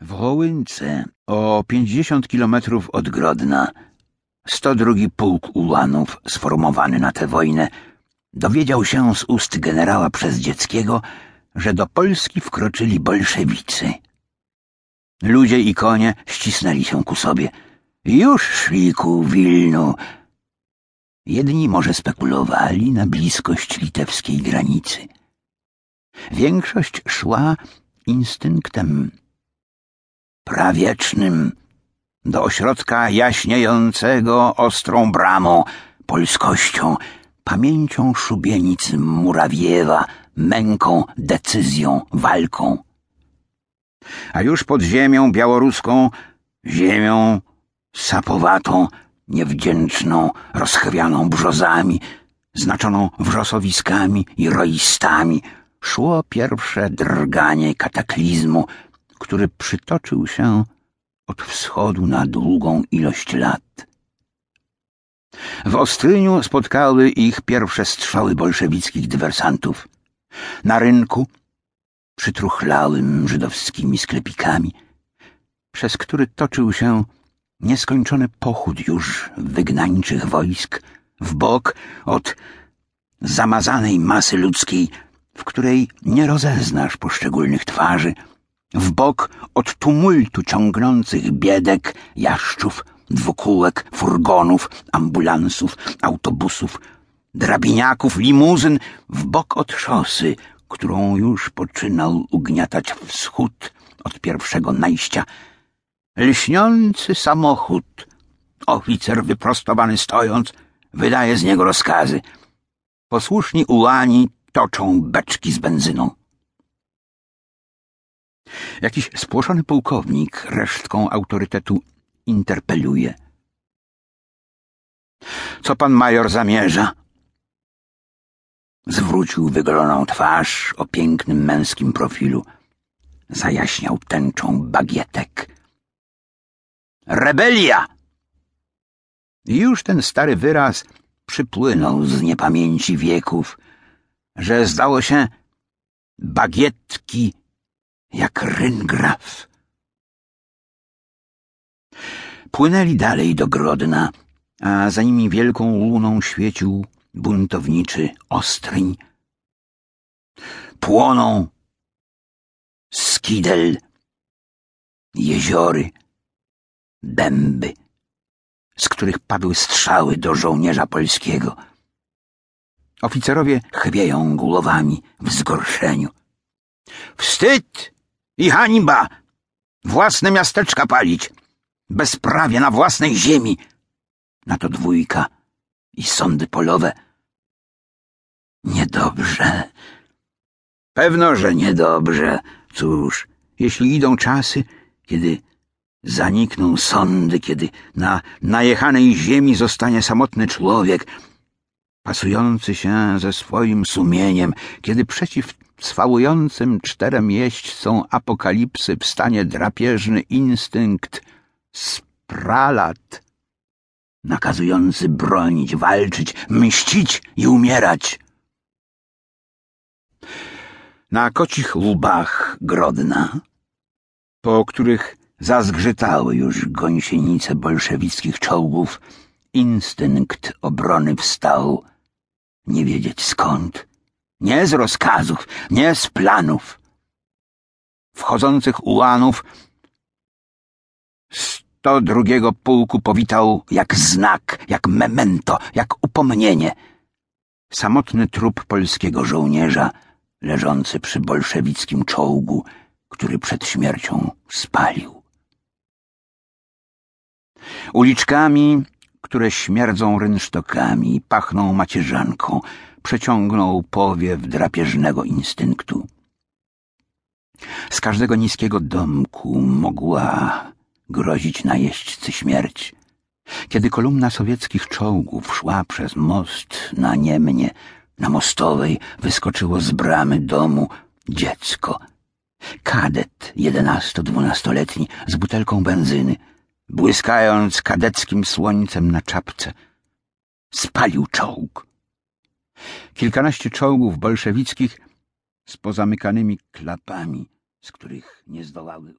W Hołynce, o pięćdziesiąt kilometrów od Grodna, 102 Pułk Ułanów, sformowany na tę wojnę, dowiedział się z ust generała Przezdzieckiego, że do Polski wkroczyli bolszewicy. Ludzie i konie ścisnęli się ku sobie. Już szli ku Wilnu. Jedni może spekulowali na bliskość litewskiej granicy. Większość szła instynktem prawiecznym do ośrodka jaśniejącego ostrą bramą, polskością, pamięcią szubienicy Murawiewa, męką, decyzją, walką. A już pod ziemią białoruską, ziemią sapowatą, niewdzięczną, rozchwianą brzozami, znaczoną wrzosowiskami i roistami, szło pierwsze drganie kataklizmu, który przytoczył się od wschodu na długą ilość lat. W Ostryniu spotkały ich pierwsze strzały bolszewickich dywersantów. Na rynku, przytruchlałym żydowskimi sklepikami, przez który toczył się nieskończony pochód już wygnańczych wojsk, w bok od zamazanej masy ludzkiej, w której nie rozeznasz poszczególnych twarzy, w bok od tumultu ciągnących biedek, jaszczów, dwukółek, furgonów, ambulansów, autobusów, drabiniaków, limuzyn, w bok od szosy, którą już poczynał ugniatać wschód od pierwszego najścia. Lśniący samochód, oficer wyprostowany stojąc, wydaje z niego rozkazy. Posłuszni ułani toczą beczki z benzyną. Jakiś spłoszony pułkownik resztką autorytetu interpeluje. Co pan major zamierza? Zwrócił wygoloną twarz o pięknym męskim profilu. Zajaśniał tęczą bagietek. Rebelia! Już ten stary wyraz przypłynął z niepamięci wieków, że zdało się bagietki jak ryngraf. Płynęli dalej do Grodna, a za nimi wielką łuną świecił buntowniczy Ostryń. Płoną skidel, jeziory, dęby, z których padły strzały do żołnierza polskiego. Oficerowie chwieją głowami w zgorszeniu. Wstyd i hańba! Własne miasteczka palić! Bezprawie na własnej ziemi! Na to dwójka i sądy polowe. Niedobrze. Pewno, że niedobrze. Cóż, jeśli idą czasy, kiedy zanikną sądy, kiedy na najechanej ziemi zostanie samotny człowiek, pasujący się ze swoim sumieniem, kiedy przeciw swałującym czterem jeźdźcom apokalipsy wstanie drapieżny instynkt spralat, nakazujący bronić, walczyć, mścić i umierać. Na kocich łbach Grodna, po których zazgrzytały już gąsienice bolszewickich czołgów, instynkt obrony wstał, nie wiedzieć skąd, nie z rozkazów, nie z planów. Wchodzących ułanów sto drugiego pułku powitał jak znak, jak memento, jak upomnienie. Samotny trup polskiego żołnierza leżący przy bolszewickim czołgu, który przed śmiercią spalił. Uliczkami, które śmierdzą rynsztokami pachną macierzanką, przeciągnął powiew drapieżnego instynktu. Z każdego niskiego domku mogła grozić najeźdźcy śmierć. Kiedy kolumna sowieckich czołgów szła przez most na Niemnie, na Mostowej wyskoczyło z bramy domu dziecko. Kadet jedenasto-dwunastoletni z butelką benzyny, błyskając kadeckim słońcem na czapce. Spalił czołg. Kilkanaście czołgów bolszewickich z pozamykanymi klapami, z których nie zdołały